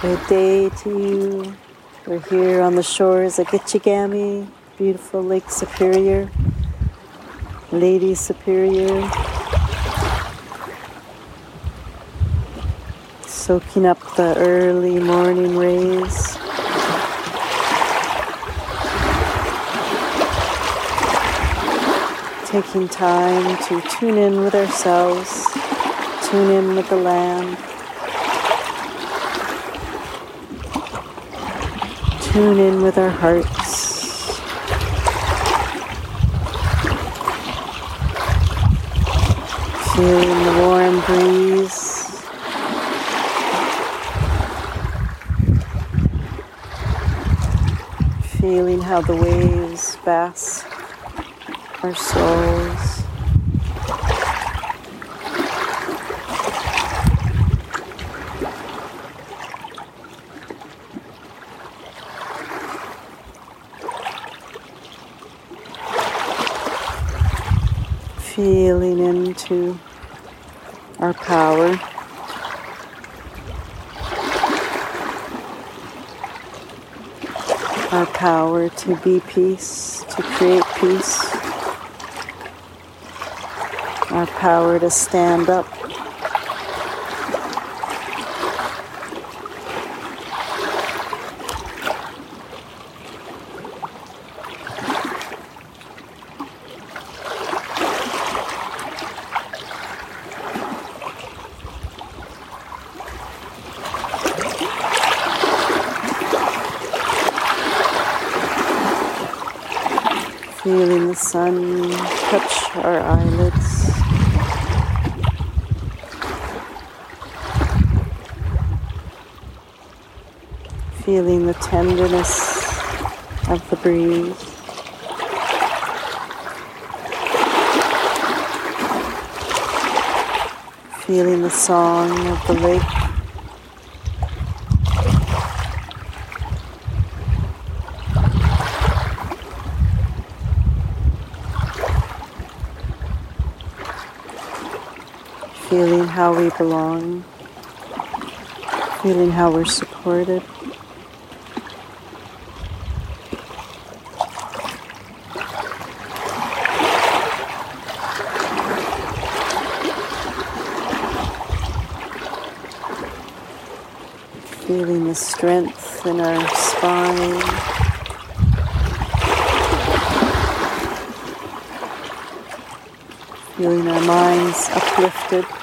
Good day to you. We're here on the shores of Gitchigami, beautiful Lake Superior, Lady Superior. Soaking up the early morning rays. Taking time to tune in with ourselves, tune in with the land. Tune in with our hearts. Feeling the warm breeze. Feeling how the waves bask our souls. Feeling into our power. Our power to be peace, to create peace. Our power to stand up. Feeling the sun touch our eyelids. Feeling the tenderness of the breeze. Feeling the song of the lake. Feeling how we belong, feeling how we're supported. Feeling the strength in our spine. Feeling our minds uplifted.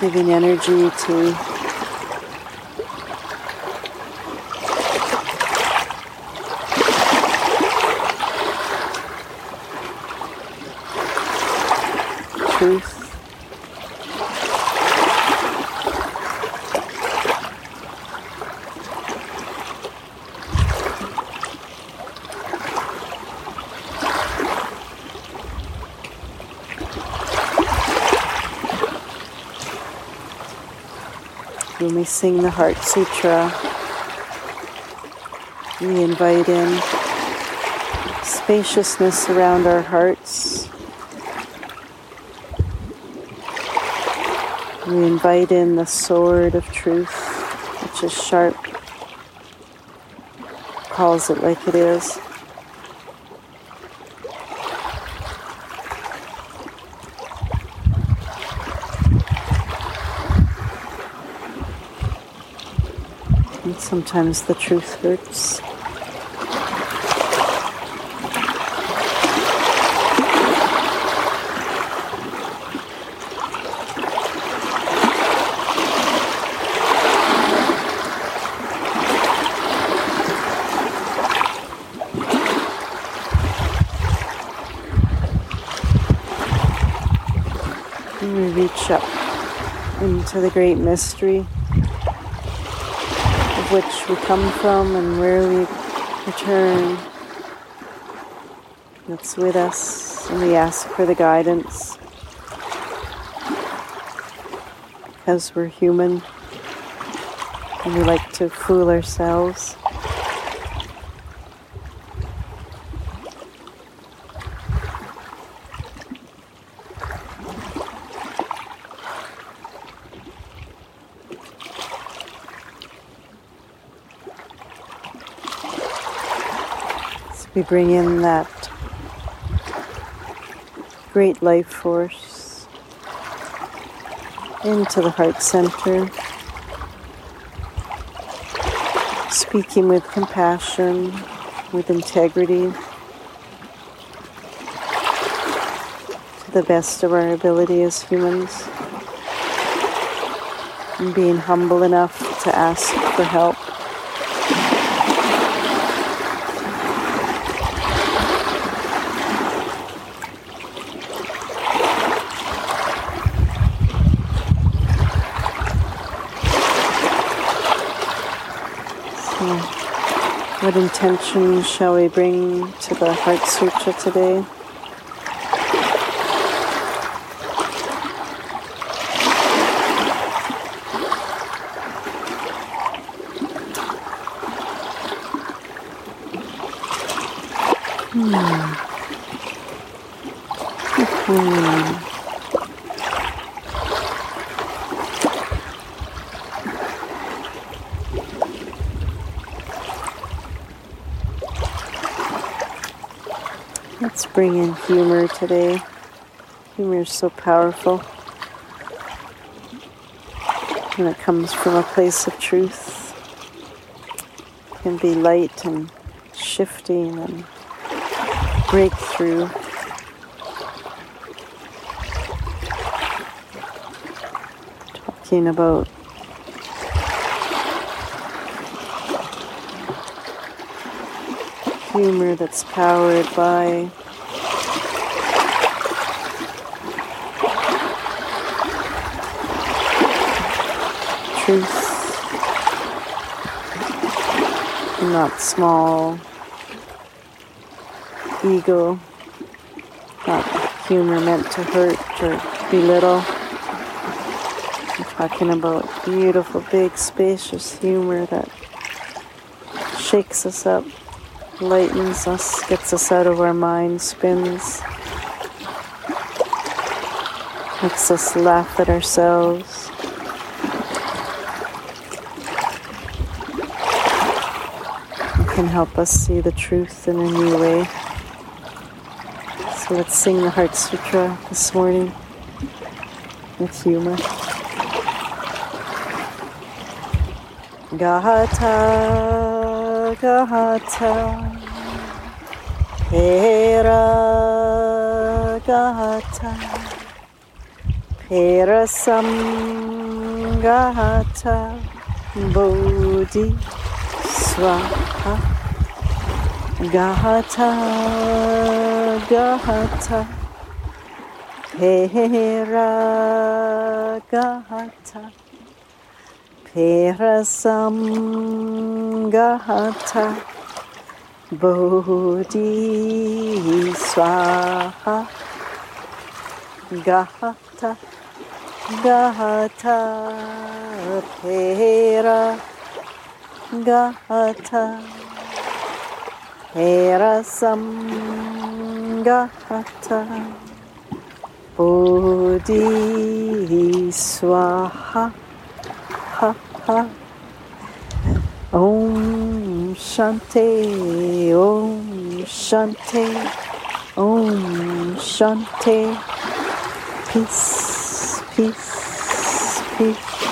Giving energy to truth. When we sing the Heart Sutra, we invite in spaciousness around our hearts. We invite in the sword of truth, which is sharp, calls it like it is. And sometimes the truth hurts. We reach up into the great mystery which we come from and where we return. That's with us, and we ask for the guidance because we're human and we like to fool ourselves. We bring in that great life force into the heart center, speaking with compassion, with integrity, to the best of our ability as humans, and being humble enough to ask for help. What intention shall we bring to the Heart Sutra today? Hmm. Hmm. Let's bring in humor today. Humor is so powerful when it comes from a place of truth. It can be light and shifting and breakthrough. Talking about humor that's powered by not small ego, not humor meant to hurt or belittle. I'm talking about beautiful, big, spacious humor that shakes us up lightens us, gets us out of our mind spins, makes us laugh at ourselves. It can help us see the truth in a new way. So let's sing the Heart Sutra this morning with humor. Gata gata Pera gata Pera samgata Bodhi swaha Gata gata Pera gata Perasamgahata Bodhi Swaha. Gahata Gahata. Pera Gahata Perasamgahata Bodhi Swaha ha ha. Om Shanti, Om Shanti, Om Shanti. Peace, peace, peace.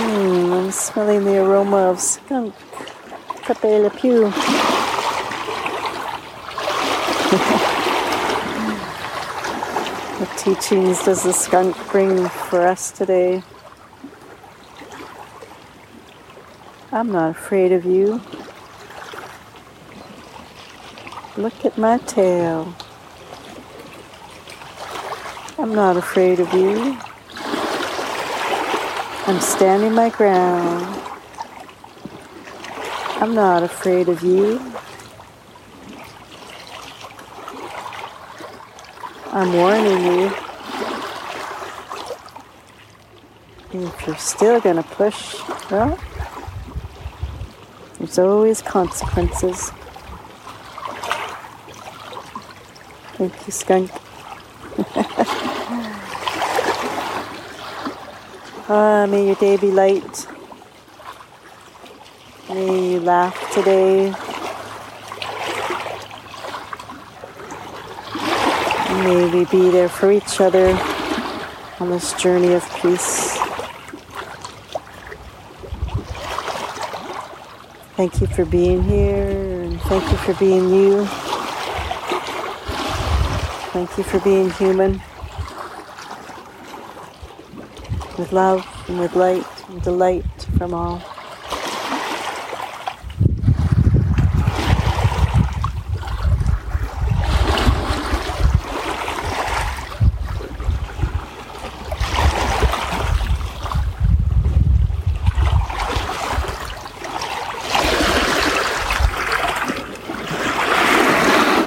Hmm, I'm smelling the aroma of skunk. Pepe Le Pew. What teachings does the skunk bring for us today? I'm not afraid of you. Look at my tail. I'm not afraid of you. I'm standing my ground. I'm not afraid of you. I'm warning you. If you're still going to push, well, there's always consequences. Thank you, skunk. Ah, may your day be light. May you laugh today. May we be there for each other on this journey of peace. Thank you for being here and thank you for being you. Thank you for being human. With love and with light and delight from all.